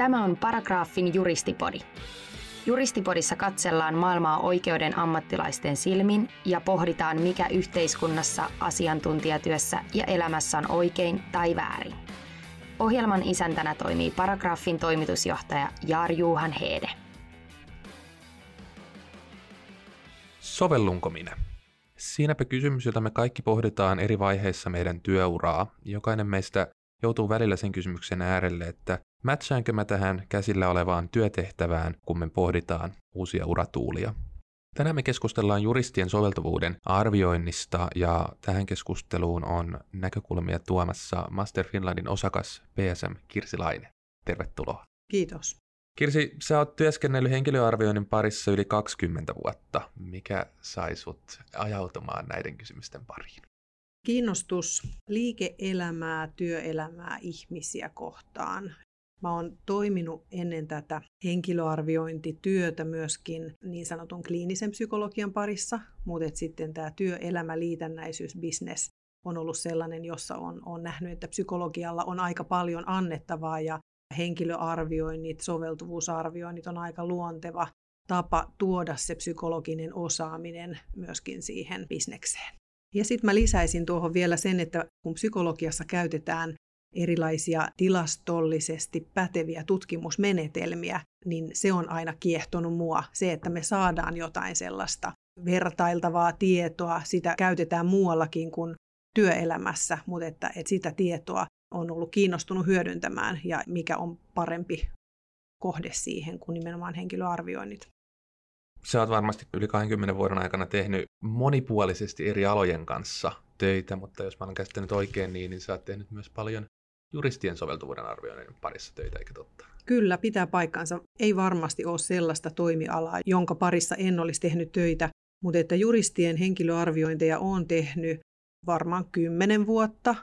Tämä on Paragraafin juristipodi. Juristipodissa katsellaan maailmaa oikeuden ammattilaisten silmin ja pohditaan, mikä yhteiskunnassa, asiantuntijatyössä ja elämässä on oikein tai väärin. Ohjelman isäntänä toimii Paragraafin toimitusjohtaja Jaar Juhan Heede. Sovellunko minä? Siinäpä kysymys, jota me kaikki pohditaan eri vaiheissa meidän työuraa. Jokainen meistä joutuu välillä sen kysymyksen äärelle, että matchaankö mä tähän käsillä olevaan työtehtävään, kun me pohditaan uusia uratuulia. Tänään me keskustellaan juristien soveltuvuuden arvioinnista ja tähän keskusteluun on näkökulmia tuomassa Master Finlandin osakas PSM Kirsi Laine. Tervetuloa. Kiitos. Kirsi, sä oot työskennellyt henkilöarvioinnin parissa yli 20 vuotta. Mikä sai sut ajautumaan näiden kysymysten pariin? Kiinnostus liike-elämää, työelämää, ihmisiä kohtaan. Mä oon toiminut ennen tätä henkilöarviointityötä myöskin niin sanotun kliinisen psykologian parissa, mutta sitten tämä työelämä, liitännäisyys, business on ollut sellainen, jossa on, on nähnyt, että psykologialla on aika paljon annettavaa ja henkilöarvioinnit, soveltuvuusarvioinnit on aika luonteva tapa tuoda se psykologinen osaaminen myöskin siihen bisnekseen. Ja sitten mä lisäisin tuohon vielä sen, että kun psykologiassa käytetään erilaisia tilastollisesti päteviä tutkimusmenetelmiä, niin se on aina kiehtonut mua. Se, että me saadaan jotain sellaista vertailtavaa tietoa, sitä käytetään muuallakin kuin työelämässä, mutta että, että sitä tietoa on ollut kiinnostunut hyödyntämään ja mikä on parempi kohde siihen kuin nimenomaan henkilöarvioinnit. Sä oot varmasti yli 20 vuoden aikana tehnyt monipuolisesti eri alojen kanssa töitä, mutta jos mä olen käsittänyt oikein niin, niin sä oot tehnyt myös paljon juristien soveltuvuuden arvioinnin parissa töitä, eikä totta? Kyllä, pitää paikkansa. Ei varmasti ole sellaista toimialaa, jonka parissa en olisi tehnyt töitä, mutta että juristien henkilöarviointeja on tehnyt varmaan kymmenen vuotta,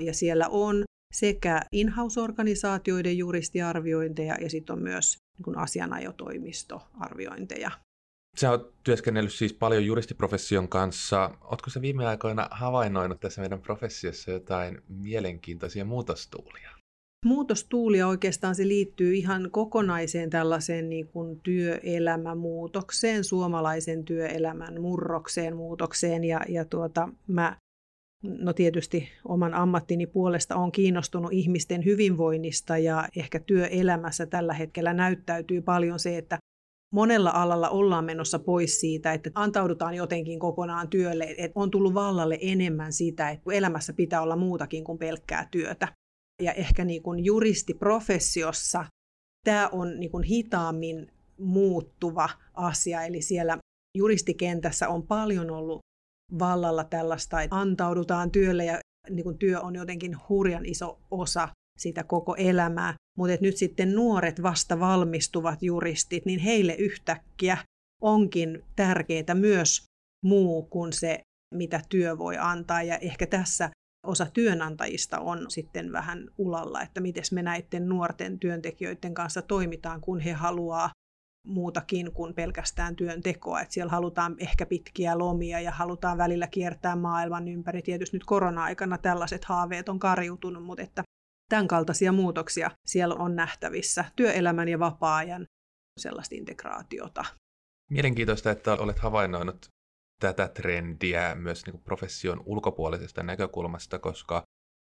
ja siellä on sekä in-house-organisaatioiden juristiarviointeja ja sitten on myös niin asianajotoimistoarviointeja. Sä oot työskennellyt siis paljon juristiprofession kanssa. Ootko sä viime aikoina havainnoinut tässä meidän professiossa jotain mielenkiintoisia muutostuulia? Muutostuulia oikeastaan se liittyy ihan kokonaiseen tällaiseen niin kuin työelämämuutokseen, suomalaisen työelämän murrokseen, muutokseen. Ja, ja tuota, mä no tietysti oman ammattini puolesta on kiinnostunut ihmisten hyvinvoinnista ja ehkä työelämässä tällä hetkellä näyttäytyy paljon se, että monella alalla ollaan menossa pois siitä, että antaudutaan jotenkin kokonaan työlle, että on tullut vallalle enemmän sitä, että elämässä pitää olla muutakin kuin pelkkää työtä. Ja ehkä niin kuin juristiprofessiossa tämä on niin kuin hitaammin muuttuva asia, eli siellä juristikentässä on paljon ollut vallalla tällaista, että antaudutaan työlle ja niin kuin työ on jotenkin hurjan iso osa sitä koko elämää. Mutta nyt sitten nuoret vasta valmistuvat juristit, niin heille yhtäkkiä onkin tärkeää myös muu kuin se, mitä työ voi antaa. Ja ehkä tässä osa työnantajista on sitten vähän ulalla, että miten me näiden nuorten työntekijöiden kanssa toimitaan, kun he haluaa muutakin kuin pelkästään työntekoa. Että siellä halutaan ehkä pitkiä lomia ja halutaan välillä kiertää maailman ympäri. Tietysti nyt korona-aikana tällaiset haaveet on karjutunut, mutta että tämän kaltaisia muutoksia siellä on nähtävissä. Työelämän ja vapaa-ajan sellaista integraatiota. Mielenkiintoista, että olet havainnoinut tätä trendiä myös niin profession ulkopuolisesta näkökulmasta, koska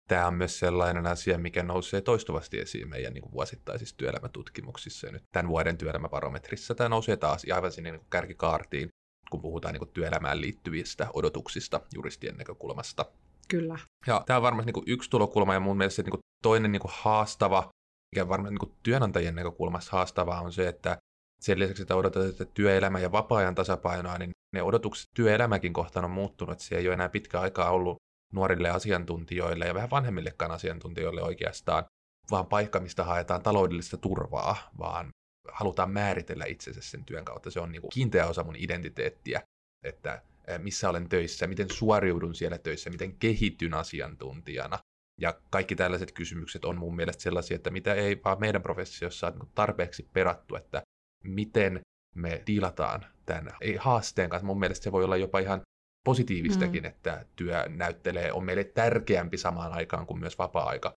tämä on myös sellainen asia, mikä nousee toistuvasti esiin meidän niin kuin vuosittaisissa työelämätutkimuksissa. Ja nyt tämän vuoden työelämäbarometrissa tämä nousee taas aivan sinne niin kuin kärkikaartiin, kun puhutaan niin kuin työelämään liittyvistä odotuksista juristien näkökulmasta. Kyllä. Ja tämä on varmasti niin kuin yksi tulokulma ja mun mielestä niin kuin toinen niin kuin haastava, mikä varmaan niin kuin työnantajien näkökulmasta haastavaa on se, että sen lisäksi, että odotetaan että työelämä ja vapaa-ajan tasapainoa, niin ne odotukset työelämäkin kohtaan on muuttunut, se ei ole enää pitkä aikaa ollut nuorille asiantuntijoille ja vähän vanhemmillekaan asiantuntijoille oikeastaan, vaan paikka, mistä haetaan taloudellista turvaa, vaan halutaan määritellä itsensä sen työn kautta. Se on niin kuin kiinteä osa mun identiteettiä, että missä olen töissä, miten suoriudun siellä töissä, miten kehityn asiantuntijana. Ja kaikki tällaiset kysymykset on mun mielestä sellaisia, että mitä ei vaan meidän professiossa ole tarpeeksi perattu, että miten me dilataan tämän haasteen kanssa. Mun mielestä se voi olla jopa ihan positiivistakin, mm. että työ näyttelee, on meille tärkeämpi samaan aikaan kuin myös vapaa-aika,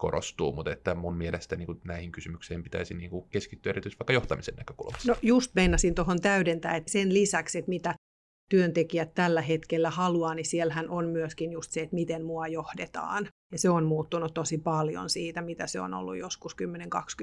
korostuu, mutta että mun mielestä niin kuin näihin kysymyksiin pitäisi niin kuin keskittyä erityisesti vaikka johtamisen näkökulmasta. No just meinasin tuohon täydentää, että sen lisäksi, että mitä työntekijät tällä hetkellä haluaa, niin siellähän on myöskin just se, että miten mua johdetaan. Ja se on muuttunut tosi paljon siitä, mitä se on ollut joskus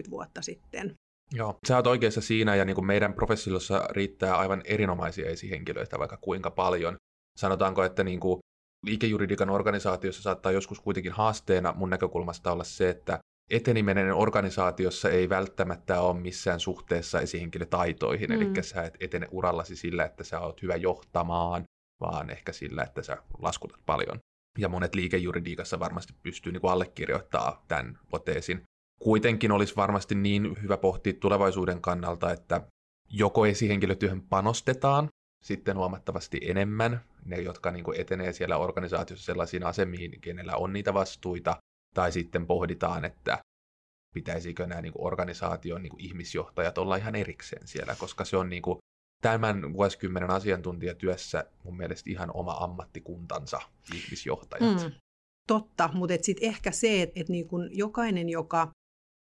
10-20 vuotta sitten. Joo, sä oot oikeassa siinä, ja niin kuin meidän professiossa riittää aivan erinomaisia esihenkilöitä vaikka kuinka paljon. Sanotaanko, että niin kuin liikejuridiikan organisaatiossa saattaa joskus kuitenkin haasteena mun näkökulmasta olla se, että eteniminen organisaatiossa ei välttämättä ole missään suhteessa esihenkilötaitoihin, mm. eli sä et etene urallasi sillä, että sä oot hyvä johtamaan, vaan ehkä sillä, että sä laskutat paljon. Ja monet liikejuridiikassa varmasti pystyy niin allekirjoittamaan tämän oteesin. Kuitenkin olisi varmasti niin hyvä pohtia tulevaisuuden kannalta, että joko esihenkilötyöhön panostetaan sitten huomattavasti enemmän, ne jotka niin kuin etenee siellä organisaatiossa sellaisiin asemiin, kenellä on niitä vastuita, tai sitten pohditaan, että pitäisikö nämä niin kuin organisaation niin kuin ihmisjohtajat olla ihan erikseen siellä, koska se on niin kuin tämän vuosikymmenen asiantuntijatyössä mun mielestä ihan oma ammattikuntansa ihmisjohtajat. Mm, totta, mutta sitten ehkä se, että et niin jokainen, joka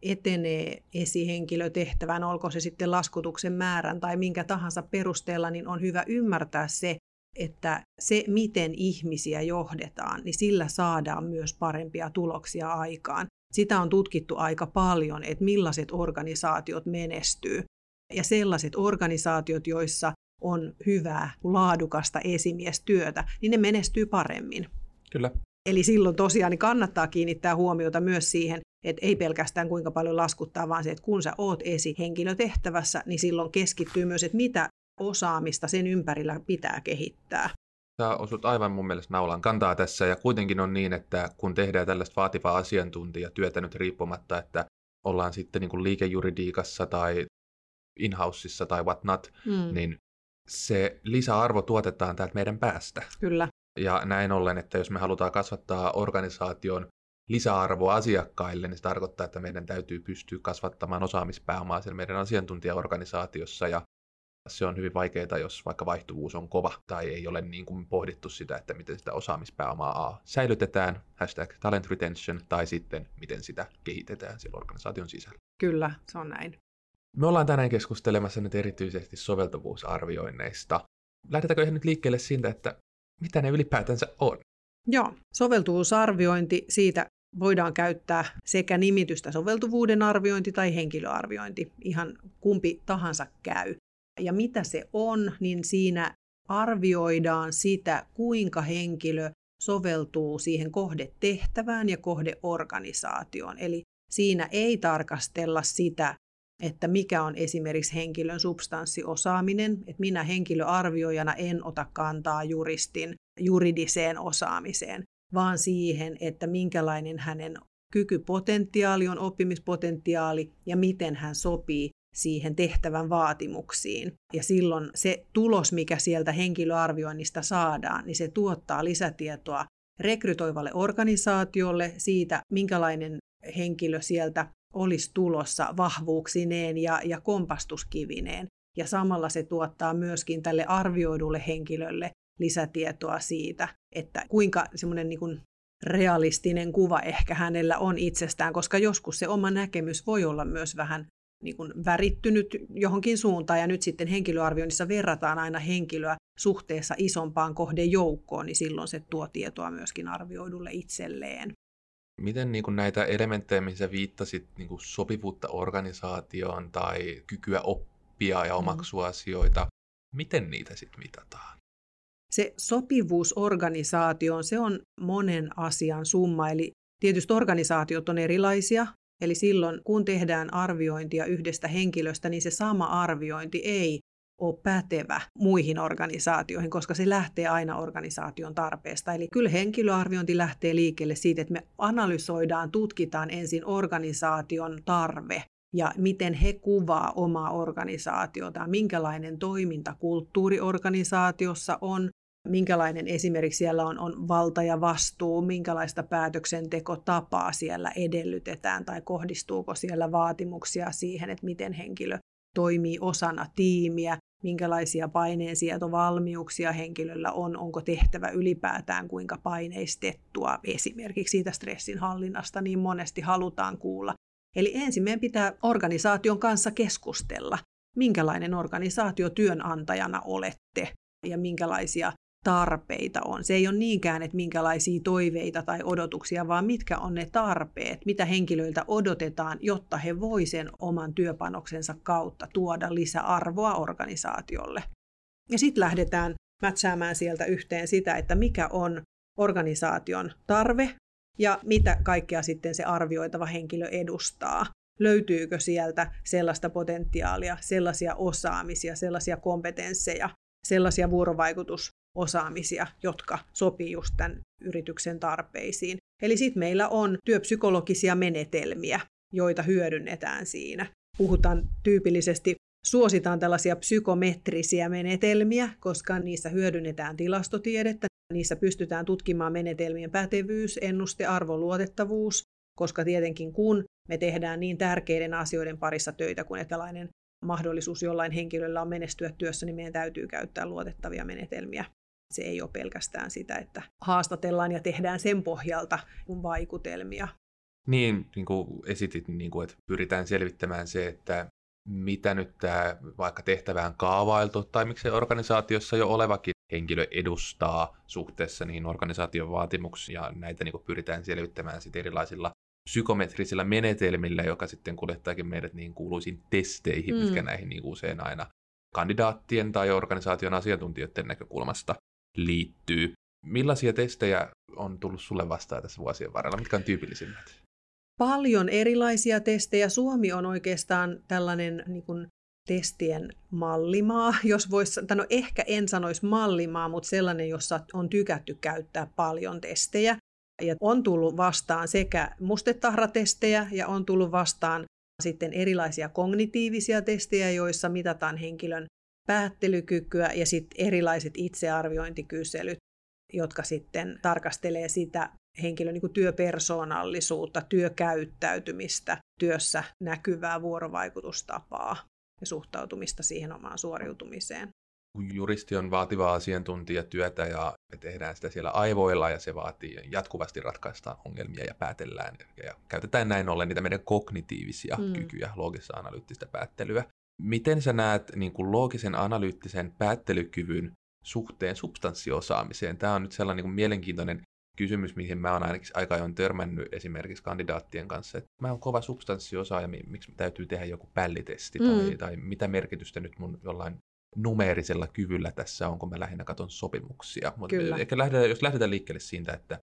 etenee esihenkilötehtävän, olko se sitten laskutuksen määrän tai minkä tahansa perusteella, niin on hyvä ymmärtää se, että se, miten ihmisiä johdetaan, niin sillä saadaan myös parempia tuloksia aikaan. Sitä on tutkittu aika paljon, että millaiset organisaatiot menestyy. Ja sellaiset organisaatiot, joissa on hyvää, laadukasta esimiestyötä, niin ne menestyy paremmin. Kyllä. Eli silloin tosiaan niin kannattaa kiinnittää huomiota myös siihen, että ei pelkästään kuinka paljon laskuttaa, vaan se, että kun sä oot esihenkilötehtävässä, niin silloin keskittyy myös, että mitä osaamista sen ympärillä pitää kehittää. Sä osut aivan mun mielestä naulan kantaa tässä ja kuitenkin on niin, että kun tehdään tällaista vaativaa asiantuntijatyötä nyt riippumatta, että ollaan sitten niin kuin liikejuridiikassa tai inhouseissa tai what not, mm. niin se lisäarvo tuotetaan täältä meidän päästä. Kyllä. Ja näin ollen, että jos me halutaan kasvattaa organisaation lisäarvoa asiakkaille, niin se tarkoittaa, että meidän täytyy pystyä kasvattamaan osaamispääomaa siellä meidän asiantuntijaorganisaatiossa ja se on hyvin vaikeaa, jos vaikka vaihtuvuus on kova tai ei ole niin kuin pohdittu sitä, että miten sitä osaamispääomaa A säilytetään, hashtag talent retention, tai sitten miten sitä kehitetään siellä organisaation sisällä. Kyllä, se on näin. Me ollaan tänään keskustelemassa nyt erityisesti soveltuvuusarvioinneista. Lähdetäänkö ihan nyt liikkeelle siitä, että mitä ne ylipäätänsä on? Joo, soveltuvuusarviointi, siitä voidaan käyttää sekä nimitystä soveltuvuuden arviointi tai henkilöarviointi, ihan kumpi tahansa käy. Ja mitä se on, niin siinä arvioidaan sitä, kuinka henkilö soveltuu siihen kohdetehtävään ja kohdeorganisaatioon. Eli siinä ei tarkastella sitä, että mikä on esimerkiksi henkilön substanssiosaaminen, että minä henkilöarvioijana en ota kantaa juristin juridiseen osaamiseen, vaan siihen, että minkälainen hänen kykypotentiaali on, oppimispotentiaali ja miten hän sopii siihen tehtävän vaatimuksiin. Ja silloin se tulos, mikä sieltä henkilöarvioinnista saadaan, niin se tuottaa lisätietoa rekrytoivalle organisaatiolle siitä, minkälainen henkilö sieltä olisi tulossa vahvuuksineen ja, ja kompastuskivineen. Ja samalla se tuottaa myöskin tälle arvioidulle henkilölle lisätietoa siitä, että kuinka semmoinen niin kuin realistinen kuva ehkä hänellä on itsestään, koska joskus se oma näkemys voi olla myös vähän niin kuin värittynyt johonkin suuntaan, ja nyt sitten henkilöarvioinnissa verrataan aina henkilöä suhteessa isompaan kohdejoukkoon, niin silloin se tuo tietoa myöskin arvioidulle itselleen. Miten niin kuin näitä elementtejä, mihin viittasit, niin kuin sopivuutta organisaatioon tai kykyä oppia ja mm. omaksua mm. asioita, miten niitä sitten mitataan? Se sopivuus organisaatioon, se on monen asian summa, eli tietysti organisaatiot on erilaisia, eli silloin kun tehdään arviointia yhdestä henkilöstä, niin se sama arviointi ei ole pätevä muihin organisaatioihin, koska se lähtee aina organisaation tarpeesta. Eli kyllä henkilöarviointi lähtee liikkeelle siitä, että me analysoidaan, tutkitaan ensin organisaation tarve ja miten he kuvaa omaa organisaatiota, minkälainen toimintakulttuuri organisaatiossa on, minkälainen esimerkiksi siellä on, on valta ja vastuu, minkälaista päätöksentekotapaa siellä edellytetään tai kohdistuuko siellä vaatimuksia siihen, että miten henkilö toimii osana tiimiä, minkälaisia paineensietovalmiuksia henkilöllä on, onko tehtävä ylipäätään kuinka paineistettua, esimerkiksi siitä stressin hallinnasta niin monesti halutaan kuulla. Eli ensin meidän pitää organisaation kanssa keskustella, minkälainen organisaatio työnantajana olette ja minkälaisia tarpeita on. Se ei ole niinkään, että minkälaisia toiveita tai odotuksia, vaan mitkä on ne tarpeet, mitä henkilöiltä odotetaan, jotta he voi sen oman työpanoksensa kautta tuoda lisäarvoa organisaatiolle. Ja sitten lähdetään mätsäämään sieltä yhteen sitä, että mikä on organisaation tarve ja mitä kaikkea sitten se arvioitava henkilö edustaa. Löytyykö sieltä sellaista potentiaalia, sellaisia osaamisia, sellaisia kompetensseja, sellaisia vuorovaikutus osaamisia, jotka sopii just tämän yrityksen tarpeisiin. Eli sitten meillä on työpsykologisia menetelmiä, joita hyödynnetään siinä. Puhutaan tyypillisesti, suositaan tällaisia psykometrisiä menetelmiä, koska niissä hyödynnetään tilastotiedettä, niissä pystytään tutkimaan menetelmien pätevyys, ennuste, arvo, luotettavuus, koska tietenkin kun me tehdään niin tärkeiden asioiden parissa töitä kuin tällainen mahdollisuus jollain henkilöllä on menestyä työssä, niin meidän täytyy käyttää luotettavia menetelmiä. Se ei ole pelkästään sitä, että haastatellaan ja tehdään sen pohjalta vaikutelmia. Niin, niin kuin esitit, niin kuin, että pyritään selvittämään se, että mitä nyt tämä vaikka tehtävään kaavailtu tai miksei organisaatiossa jo olevakin henkilö edustaa suhteessa niihin organisaation vaatimuksiin ja näitä niin kuin pyritään selvittämään sitten erilaisilla psykometrisillä menetelmillä, joka sitten kuljettaakin meidät niin kuuluisiin testeihin, mm. mitkä näihin niin usein aina kandidaattien tai organisaation asiantuntijoiden näkökulmasta liittyy. Millaisia testejä on tullut sulle vastaan tässä vuosien varrella? Mitkä on tyypillisimmät? Paljon erilaisia testejä. Suomi on oikeastaan tällainen niin kuin testien mallimaa, jos voisi, no ehkä en sanoisi mallimaa, mutta sellainen, jossa on tykätty käyttää paljon testejä. Ja on tullut vastaan sekä mustetahratestejä ja on tullut vastaan sitten erilaisia kognitiivisia testejä, joissa mitataan henkilön päättelykykyä ja sitten erilaiset itsearviointikyselyt, jotka sitten tarkastelee sitä henkilön niin työpersoonallisuutta, työkäyttäytymistä, työssä näkyvää vuorovaikutustapaa ja suhtautumista siihen omaan suoriutumiseen. Juristi on vaativaa asiantuntijatyötä ja me tehdään sitä siellä aivoilla ja se vaatii jatkuvasti ratkaistaan ongelmia ja päätellään ja, ja käytetään näin ollen niitä meidän kognitiivisia mm. kykyjä, loogista analyyttistä päättelyä. Miten sä näet niin kuin loogisen analyyttisen päättelykyvyn suhteen substanssiosaamiseen? Tämä on nyt sellainen niin kuin mielenkiintoinen kysymys, mihin mä oon ainakin aika ajoin törmännyt esimerkiksi kandidaattien kanssa, että mä oon kova substanssiosaaja, miksi täytyy tehdä joku pällitesti, mm. tai, tai mitä merkitystä nyt mun jollain numeerisella kyvyllä tässä on, kun mä lähinnä katson sopimuksia. Mutta ehkä lähdetään, jos lähdetään liikkeelle siitä, että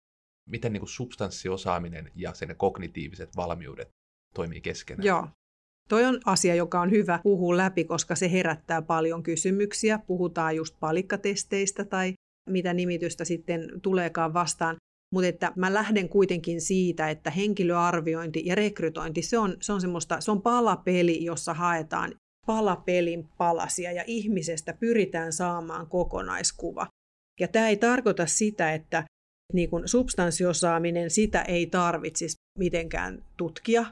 miten niin kuin substanssiosaaminen ja sen kognitiiviset valmiudet toimii keskenään. Joo, Toi on asia, joka on hyvä puhua läpi, koska se herättää paljon kysymyksiä. Puhutaan just palikkatesteistä tai mitä nimitystä sitten tuleekaan vastaan. Mutta että mä lähden kuitenkin siitä, että henkilöarviointi ja rekrytointi, se on, se on semmoista, se on palapeli, jossa haetaan palapelin palasia ja ihmisestä pyritään saamaan kokonaiskuva. Ja tämä ei tarkoita sitä, että niin kun substanssiosaaminen, sitä ei tarvitsisi mitenkään tutkia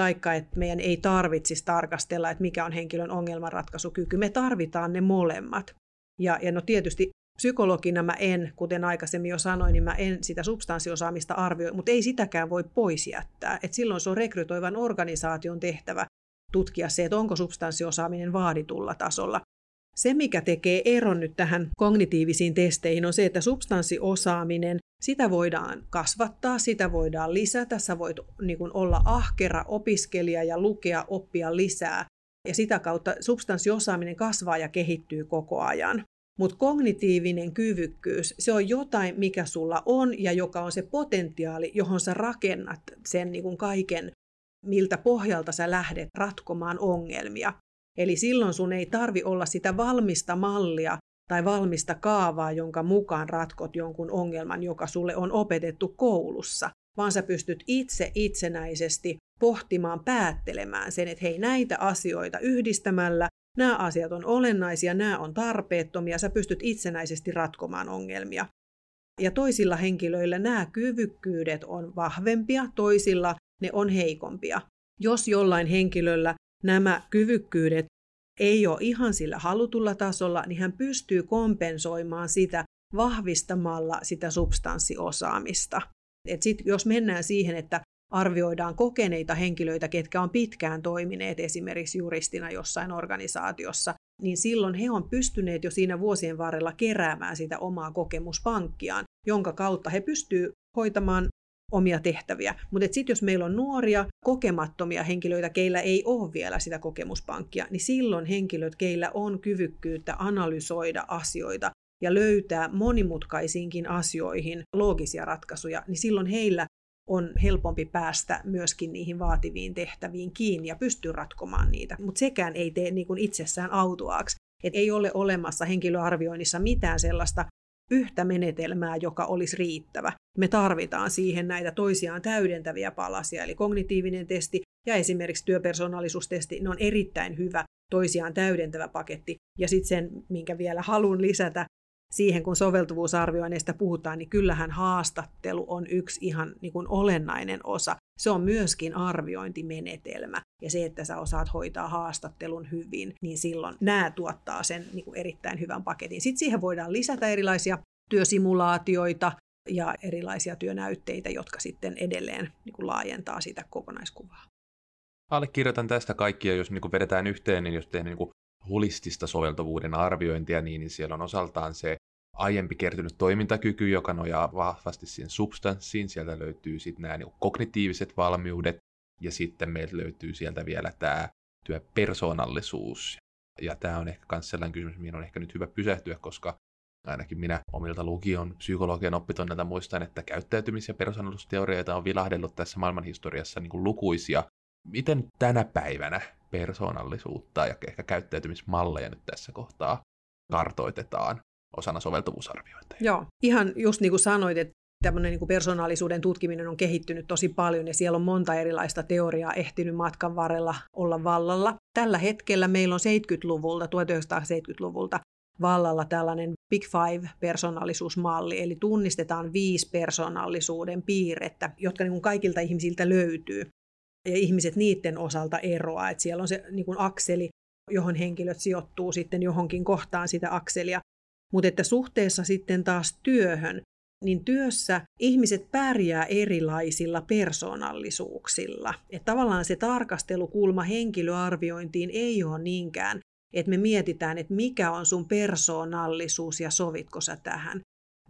taikka että meidän ei tarvitsisi tarkastella, että mikä on henkilön ongelmanratkaisukyky. Me tarvitaan ne molemmat. Ja, ja no tietysti psykologina mä en, kuten aikaisemmin jo sanoin, niin mä en sitä substanssiosaamista arvioi, mutta ei sitäkään voi pois jättää. Et silloin se on rekrytoivan organisaation tehtävä tutkia se, että onko substanssiosaaminen vaaditulla tasolla. Se, mikä tekee eron nyt tähän kognitiivisiin testeihin, on se, että substanssiosaaminen, sitä voidaan kasvattaa, sitä voidaan lisätä, sä voit niin kuin olla ahkera opiskelija ja lukea, oppia lisää. Ja sitä kautta substanssiosaaminen kasvaa ja kehittyy koko ajan. Mutta kognitiivinen kyvykkyys, se on jotain, mikä sulla on ja joka on se potentiaali, johon sä rakennat sen niin kuin kaiken, miltä pohjalta sä lähdet ratkomaan ongelmia. Eli silloin sun ei tarvi olla sitä valmista mallia tai valmista kaavaa, jonka mukaan ratkot jonkun ongelman, joka sulle on opetettu koulussa, vaan sä pystyt itse itsenäisesti pohtimaan, päättelemään sen, että hei näitä asioita yhdistämällä, nämä asiat on olennaisia, nämä on tarpeettomia, sä pystyt itsenäisesti ratkomaan ongelmia. Ja toisilla henkilöillä nämä kyvykkyydet on vahvempia, toisilla ne on heikompia. Jos jollain henkilöllä nämä kyvykkyydet ei ole ihan sillä halutulla tasolla, niin hän pystyy kompensoimaan sitä vahvistamalla sitä substanssiosaamista. Et sit, jos mennään siihen, että arvioidaan kokeneita henkilöitä, ketkä on pitkään toimineet esimerkiksi juristina jossain organisaatiossa, niin silloin he on pystyneet jo siinä vuosien varrella keräämään sitä omaa kokemuspankkiaan, jonka kautta he pystyvät hoitamaan omia tehtäviä. Mutta sitten jos meillä on nuoria, kokemattomia henkilöitä, keillä ei ole vielä sitä kokemuspankkia, niin silloin henkilöt, keillä on kyvykkyyttä analysoida asioita ja löytää monimutkaisiinkin asioihin loogisia ratkaisuja, niin silloin heillä on helpompi päästä myöskin niihin vaativiin tehtäviin kiinni ja pystyy ratkomaan niitä. Mutta sekään ei tee niin itsessään autuaaksi. Et ei ole olemassa henkilöarvioinnissa mitään sellaista yhtä menetelmää, joka olisi riittävä. Me tarvitaan siihen näitä toisiaan täydentäviä palasia, eli kognitiivinen testi ja esimerkiksi työpersonaalisuustesti, ne on erittäin hyvä toisiaan täydentävä paketti. Ja sitten sen, minkä vielä haluan lisätä, siihen, kun soveltuvuusarvioinneista puhutaan, niin kyllähän haastattelu on yksi ihan niin kuin olennainen osa. Se on myöskin arviointimenetelmä. Ja se, että sä osaat hoitaa haastattelun hyvin, niin silloin nämä tuottaa sen niin kuin erittäin hyvän paketin. Sitten siihen voidaan lisätä erilaisia työsimulaatioita ja erilaisia työnäytteitä, jotka sitten edelleen niin kuin laajentaa sitä kokonaiskuvaa. Allekirjoitan tästä kaikkia, jos niin kuin vedetään yhteen, niin jos tehdään niin kuin holistista soveltuvuuden arviointia, niin, niin siellä on osaltaan se aiempi kertynyt toimintakyky, joka nojaa vahvasti siihen substanssiin. Sieltä löytyy sitten nämä niin kognitiiviset valmiudet, ja sitten meiltä löytyy sieltä vielä tämä työpersonallisuus. Ja tämä on ehkä myös sellainen kysymys, mihin on ehkä nyt hyvä pysähtyä, koska ainakin minä omilta lukion psykologian oppitunnilta muistan, että käyttäytymis- ja persoonallisuusteorioita on vilahdellut tässä maailmanhistoriassa niin kuin lukuisia. Miten tänä päivänä persoonallisuutta ja ehkä käyttäytymismalleja nyt tässä kohtaa kartoitetaan osana soveltuvuusarviointeja. Joo, ihan just niin kuin sanoit, että tämmöinen niin persoonallisuuden tutkiminen on kehittynyt tosi paljon ja siellä on monta erilaista teoriaa ehtinyt matkan varrella olla vallalla. Tällä hetkellä meillä on 70-luvulta, 1970-luvulta vallalla tällainen Big Five-persoonallisuusmalli, eli tunnistetaan viisi persoonallisuuden piirrettä, jotka niin kuin kaikilta ihmisiltä löytyy ja ihmiset niiden osalta eroaa. Että siellä on se niin kuin akseli, johon henkilöt sijoittuu sitten johonkin kohtaan sitä akselia. Mutta että suhteessa sitten taas työhön, niin työssä ihmiset pärjää erilaisilla persoonallisuuksilla. Että tavallaan se tarkastelukulma henkilöarviointiin ei ole niinkään, että me mietitään, että mikä on sun persoonallisuus ja sovitko sä tähän,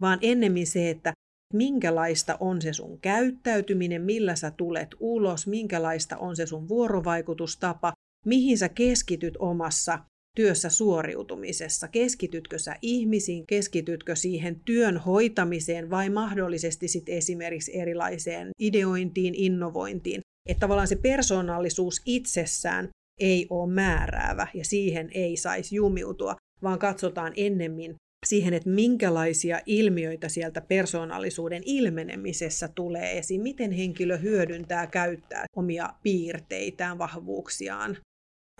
vaan ennemmin se, että minkälaista on se sun käyttäytyminen, millä sä tulet ulos, minkälaista on se sun vuorovaikutustapa, mihin sä keskityt omassa työssä suoriutumisessa. Keskitytkö sä ihmisiin, keskitytkö siihen työn hoitamiseen vai mahdollisesti sit esimerkiksi erilaiseen ideointiin, innovointiin. Että tavallaan se persoonallisuus itsessään ei ole määräävä ja siihen ei saisi jumiutua, vaan katsotaan ennemmin siihen, että minkälaisia ilmiöitä sieltä persoonallisuuden ilmenemisessä tulee esiin, miten henkilö hyödyntää, käyttää omia piirteitään, vahvuuksiaan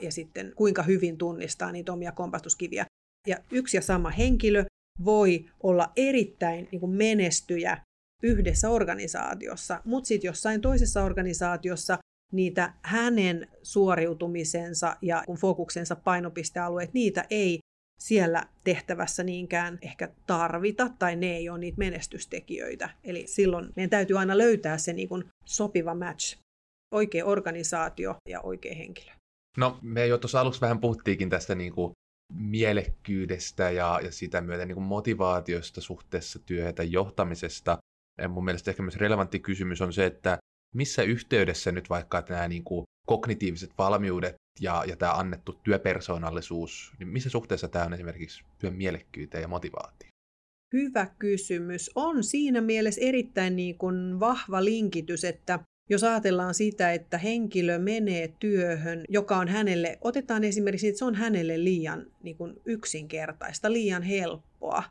ja sitten kuinka hyvin tunnistaa niitä omia kompastuskiviä. Ja yksi ja sama henkilö voi olla erittäin niin kuin menestyjä yhdessä organisaatiossa, mutta sitten jossain toisessa organisaatiossa niitä hänen suoriutumisensa ja fokuksensa painopistealueet, niitä ei siellä tehtävässä niinkään ehkä tarvita tai ne ei ole niitä menestystekijöitä. Eli silloin meidän täytyy aina löytää se niin kuin sopiva match, oikea organisaatio ja oikea henkilö. No me jo tuossa aluksi vähän puhuttiinkin tästä niin kuin mielekkyydestä ja, ja sitä myöten niin kuin motivaatiosta suhteessa työhön ja johtamisesta. Ja mun mielestä ehkä myös relevantti kysymys on se, että missä yhteydessä nyt vaikka nämä niin kuin kognitiiviset valmiudet ja, ja tämä annettu työpersonallisuus, niin missä suhteessa tämä on esimerkiksi työn mielekkyyteen ja motivaatioon? Hyvä kysymys. On siinä mielessä erittäin niin kuin vahva linkitys, että jos ajatellaan sitä, että henkilö menee työhön, joka on hänelle, otetaan esimerkiksi, että se on hänelle liian niin kuin yksinkertaista, liian helppoa.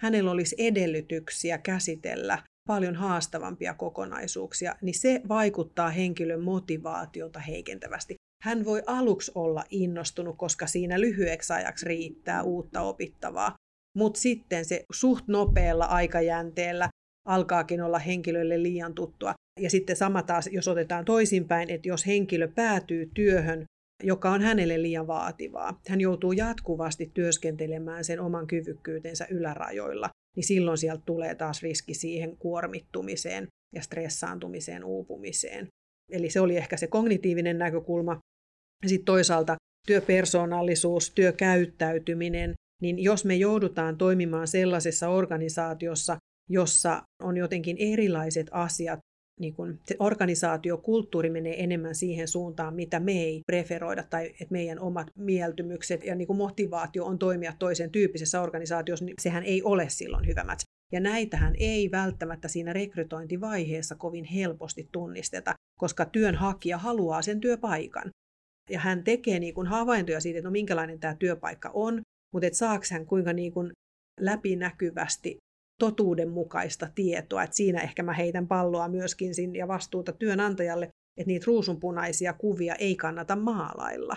Hänellä olisi edellytyksiä käsitellä paljon haastavampia kokonaisuuksia, niin se vaikuttaa henkilön motivaatiota heikentävästi. Hän voi aluksi olla innostunut, koska siinä lyhyeksi ajaksi riittää uutta opittavaa, mutta sitten se suht nopealla aikajänteellä alkaakin olla henkilölle liian tuttua. Ja sitten sama taas, jos otetaan toisinpäin, että jos henkilö päätyy työhön joka on hänelle liian vaativaa. Hän joutuu jatkuvasti työskentelemään sen oman kyvykkyytensä ylärajoilla, niin silloin sieltä tulee taas riski siihen kuormittumiseen ja stressaantumiseen, uupumiseen. Eli se oli ehkä se kognitiivinen näkökulma. Sitten toisaalta työpersonallisuus, työkäyttäytyminen, niin jos me joudutaan toimimaan sellaisessa organisaatiossa, jossa on jotenkin erilaiset asiat, niin kun se organisaatiokulttuuri menee enemmän siihen suuntaan, mitä me ei preferoida, tai että meidän omat mieltymykset ja niin kuin motivaatio on toimia toisen tyyppisessä organisaatiossa, niin sehän ei ole silloin hyvä match. Ja näitähän ei välttämättä siinä rekrytointivaiheessa kovin helposti tunnisteta, koska työnhakija haluaa sen työpaikan. Ja hän tekee niin kuin havaintoja siitä, että no minkälainen tämä työpaikka on, mutta että saako hän kuinka niin kuin läpinäkyvästi totuudenmukaista tietoa. Et siinä ehkä mä heitän palloa myöskin sin ja vastuuta työnantajalle, että niitä ruusunpunaisia kuvia ei kannata maalailla.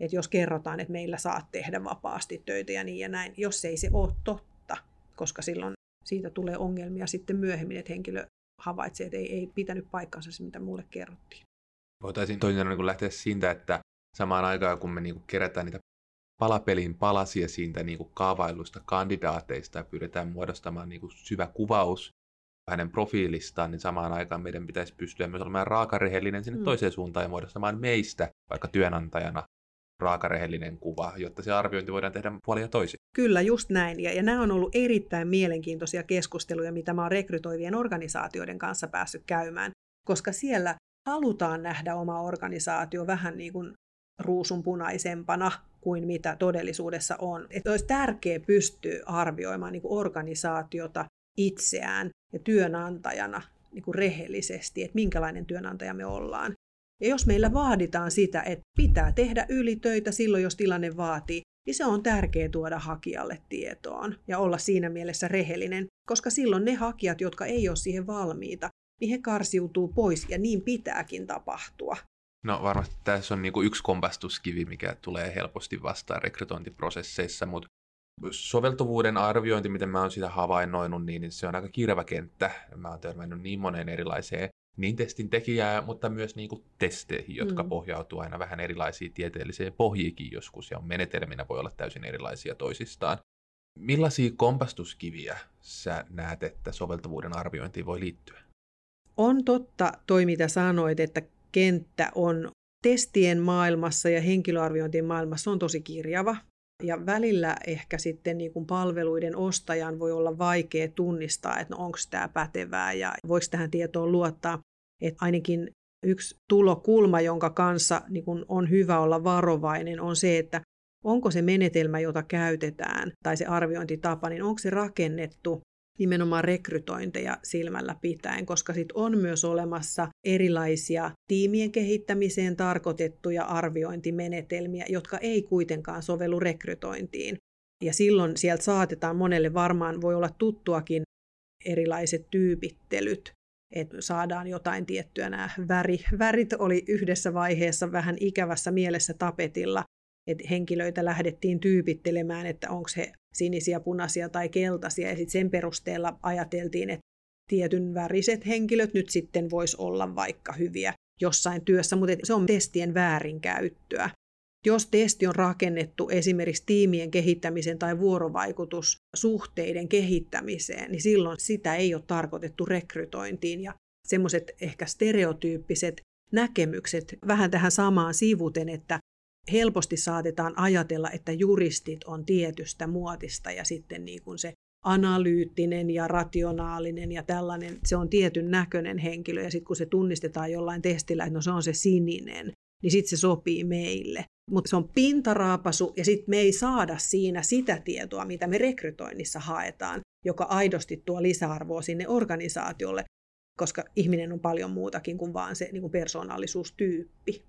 Et jos kerrotaan, että meillä saat tehdä vapaasti töitä ja niin ja näin, jos ei se ole totta, koska silloin siitä tulee ongelmia sitten myöhemmin, että henkilö havaitsee, että ei, ei pitänyt paikkansa se, mitä mulle kerrottiin. Voitaisiin toisaalta niin lähteä siitä, että samaan aikaan kun me niin kerätään niitä palapelin palasia siitä niin kuin kaavailusta kandidaateista ja pyritään muodostamaan niin kuin syvä kuvaus hänen profiilistaan, niin samaan aikaan meidän pitäisi pystyä myös olemaan raakarehellinen sinne mm. toiseen suuntaan ja muodostamaan meistä, vaikka työnantajana, raakarehellinen kuva, jotta se arviointi voidaan tehdä puolia toisin. Kyllä, just näin. Ja, ja nämä on ollut erittäin mielenkiintoisia keskusteluja, mitä mä oon rekrytoivien organisaatioiden kanssa päässyt käymään, koska siellä halutaan nähdä oma organisaatio vähän niin kuin ruusunpunaisempana kuin mitä todellisuudessa on. Että olisi tärkeää pystyä arvioimaan niin kuin organisaatiota itseään ja työnantajana niin kuin rehellisesti, että minkälainen työnantaja me ollaan. Ja jos meillä vaaditaan sitä, että pitää tehdä ylitöitä silloin, jos tilanne vaatii, niin se on tärkeää tuoda hakijalle tietoon ja olla siinä mielessä rehellinen, koska silloin ne hakijat, jotka ei ole siihen valmiita, niin he karsiutuu pois ja niin pitääkin tapahtua. No varmasti tässä on niinku yksi kompastuskivi, mikä tulee helposti vastaan rekrytointiprosesseissa, mutta soveltuvuuden arviointi, miten mä oon sitä havainnoinut, niin se on aika kirvä kenttä. Mä oon törmännyt niin moneen erilaiseen niin testin tekijää, mutta myös niin kuin testeihin, jotka mm. pohjautuu aina vähän erilaisiin tieteellisiin pohjiikin joskus, ja menetelminä voi olla täysin erilaisia toisistaan. Millaisia kompastuskiviä sä näet, että soveltuvuuden arviointiin voi liittyä? On totta toi, mitä sanoit, että kenttä on testien maailmassa ja henkilöarviointien maailmassa on tosi kirjava. Ja välillä ehkä sitten niin kuin palveluiden ostajan voi olla vaikea tunnistaa, että no onko tämä pätevää ja voiko tähän tietoon luottaa. Että ainakin yksi tulokulma, jonka kanssa niin kuin on hyvä olla varovainen, on se, että onko se menetelmä, jota käytetään, tai se arviointitapa, niin onko se rakennettu nimenomaan rekrytointeja silmällä pitäen, koska sitten on myös olemassa erilaisia tiimien kehittämiseen tarkoitettuja arviointimenetelmiä, jotka ei kuitenkaan sovellu rekrytointiin. Ja silloin sieltä saatetaan monelle varmaan voi olla tuttuakin erilaiset tyypittelyt, että saadaan jotain tiettyä nämä väri. Värit oli yhdessä vaiheessa vähän ikävässä mielessä tapetilla, että henkilöitä lähdettiin tyypittelemään, että onko he sinisiä, punaisia tai keltaisia, ja sitten sen perusteella ajateltiin, että tietyn väriset henkilöt nyt sitten voisi olla vaikka hyviä jossain työssä, mutta se on testien väärinkäyttöä. Jos testi on rakennettu esimerkiksi tiimien kehittämisen tai vuorovaikutussuhteiden kehittämiseen, niin silloin sitä ei ole tarkoitettu rekrytointiin. Ja semmoiset ehkä stereotyyppiset näkemykset vähän tähän samaan sivuten, että helposti saatetaan ajatella, että juristit on tietystä muotista ja sitten niin kuin se analyyttinen ja rationaalinen ja tällainen, se on tietyn näköinen henkilö ja sitten kun se tunnistetaan jollain testillä, että no se on se sininen, niin sitten se sopii meille. Mutta se on pintaraapasu ja sitten me ei saada siinä sitä tietoa, mitä me rekrytoinnissa haetaan, joka aidosti tuo lisäarvoa sinne organisaatiolle, koska ihminen on paljon muutakin kuin vaan se niin kuin persoonallisuustyyppi.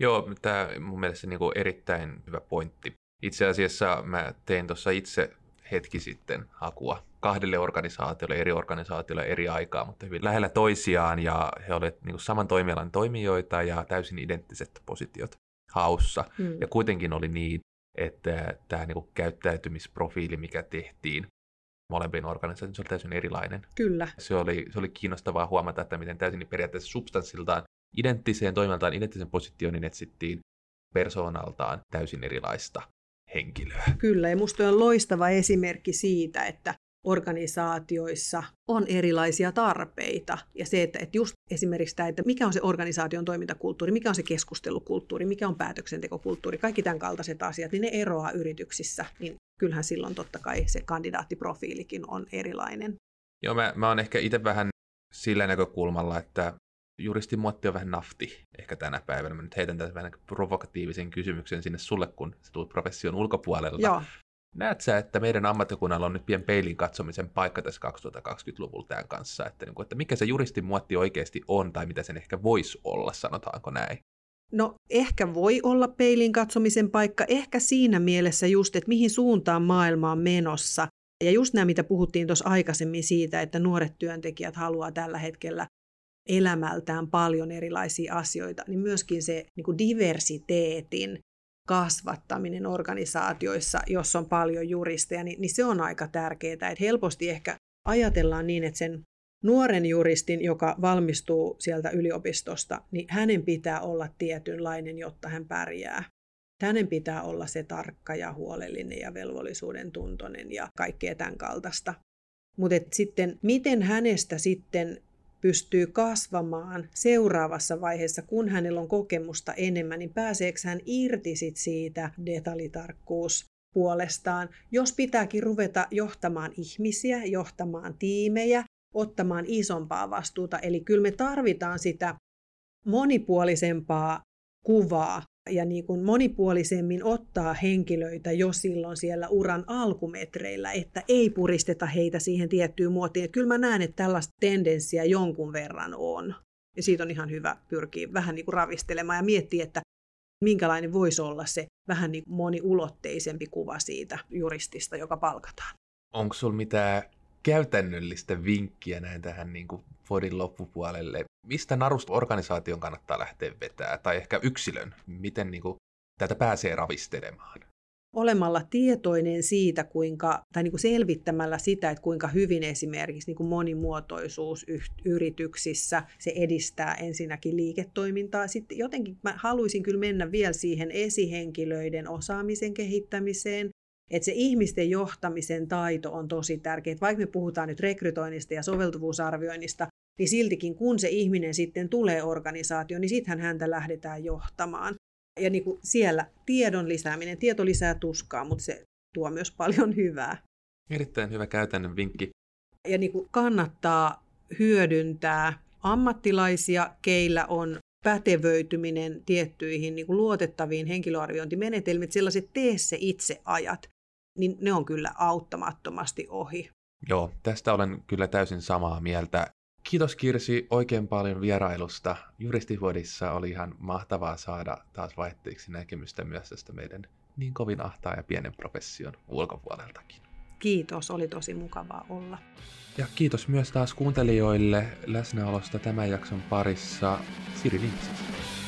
Joo, tämä mun mielestä niin kuin erittäin hyvä pointti. Itse asiassa mä tein tuossa itse hetki sitten hakua kahdelle organisaatiolle, eri organisaatioille eri aikaa, mutta hyvin lähellä toisiaan ja he olivat niin kuin saman toimialan toimijoita ja täysin identtiset positiot haussa. Hmm. Ja kuitenkin oli niin, että tämä niin kuin käyttäytymisprofiili, mikä tehtiin molempiin organisaatioihin, se oli täysin erilainen. Kyllä. Se oli, se oli kiinnostavaa huomata, että miten täysin periaatteessa substanssiltaan identtiseen toimintaan, identtisen positionin etsittiin, persoonaltaan täysin erilaista henkilöä. Kyllä, ja musta on loistava esimerkki siitä, että organisaatioissa on erilaisia tarpeita. Ja se, että, että just esimerkiksi tämä, että mikä on se organisaation toimintakulttuuri, mikä on se keskustelukulttuuri, mikä on päätöksentekokulttuuri, kaikki tämän kaltaiset asiat, niin ne eroaa yrityksissä. Niin kyllähän silloin totta kai se kandidaattiprofiilikin on erilainen. Joo, mä, mä oon ehkä itse vähän sillä näkökulmalla, että juristimuotti on vähän nafti ehkä tänä päivänä. Mä nyt heitän tässä vähän provokatiivisen kysymyksen sinne sulle, kun sä tulet profession ulkopuolelta. Joo. Näet sä, että meidän ammattikunnalla on nyt pien peilin katsomisen paikka tässä 2020-luvulla tämän kanssa, että, niin kuin, että mikä se juristimuotti oikeasti on, tai mitä sen ehkä voisi olla, sanotaanko näin? No ehkä voi olla peilin katsomisen paikka, ehkä siinä mielessä just, että mihin suuntaan maailma on menossa. Ja just nämä, mitä puhuttiin tuossa aikaisemmin siitä, että nuoret työntekijät haluaa tällä hetkellä elämältään paljon erilaisia asioita, niin myöskin se niin kuin diversiteetin kasvattaminen organisaatioissa, jos on paljon juristeja, niin, niin se on aika tärkeää. Että helposti ehkä ajatellaan niin, että sen nuoren juristin, joka valmistuu sieltä yliopistosta, niin hänen pitää olla tietynlainen, jotta hän pärjää. Hänen pitää olla se tarkka ja huolellinen ja velvollisuuden tuntoinen ja kaikkea tämän kaltaista. Mutta sitten, miten hänestä sitten pystyy kasvamaan seuraavassa vaiheessa, kun hänellä on kokemusta enemmän, niin pääseekö hän irti sit siitä detaljitarkkuus puolestaan, jos pitääkin ruveta johtamaan ihmisiä, johtamaan tiimejä, ottamaan isompaa vastuuta. Eli kyllä me tarvitaan sitä monipuolisempaa kuvaa ja niin kuin monipuolisemmin ottaa henkilöitä jo silloin siellä uran alkumetreillä, että ei puristeta heitä siihen tiettyyn muotiin. Että kyllä mä näen, että tällaista tendenssiä jonkun verran on. Ja siitä on ihan hyvä pyrkiä vähän niin kuin ravistelemaan ja miettiä, että minkälainen voisi olla se vähän niin moniulotteisempi kuva siitä juristista, joka palkataan. Onko sinulla mitään käytännöllistä vinkkiä näin tähän niin kuin Fodin loppupuolelle? Mistä narusta organisaation kannattaa lähteä vetää, tai ehkä yksilön? Miten niin kuin, tätä pääsee ravistelemaan? Olemalla tietoinen siitä, kuinka, tai niin kuin selvittämällä sitä, että kuinka hyvin esimerkiksi niin kuin monimuotoisuus yrityksissä, se edistää ensinnäkin liiketoimintaa. Sitten jotenkin mä haluaisin kyllä mennä vielä siihen esihenkilöiden osaamisen kehittämiseen, että se ihmisten johtamisen taito on tosi tärkeä. Vaikka me puhutaan nyt rekrytoinnista ja soveltuvuusarvioinnista, niin siltikin kun se ihminen sitten tulee organisaatioon, niin sittenhän häntä lähdetään johtamaan. Ja niin kuin siellä tiedon lisääminen, tieto lisää tuskaa, mutta se tuo myös paljon hyvää. Erittäin hyvä käytännön vinkki. Ja niin kuin kannattaa hyödyntää ammattilaisia, keillä on pätevöityminen tiettyihin niin kuin luotettaviin henkilöarviointimenetelmiin, sellaiset tee se itse ajat, niin ne on kyllä auttamattomasti ohi. Joo, tästä olen kyllä täysin samaa mieltä. Kiitos Kirsi oikein paljon vierailusta. Juristivuodissa oli ihan mahtavaa saada taas vaihteeksi näkemystä myös tästä meidän niin kovin ahtaa ja pienen profession ulkopuoleltakin. Kiitos, oli tosi mukavaa olla. Ja kiitos myös taas kuuntelijoille läsnäolosta tämän jakson parissa. Siri Linksis.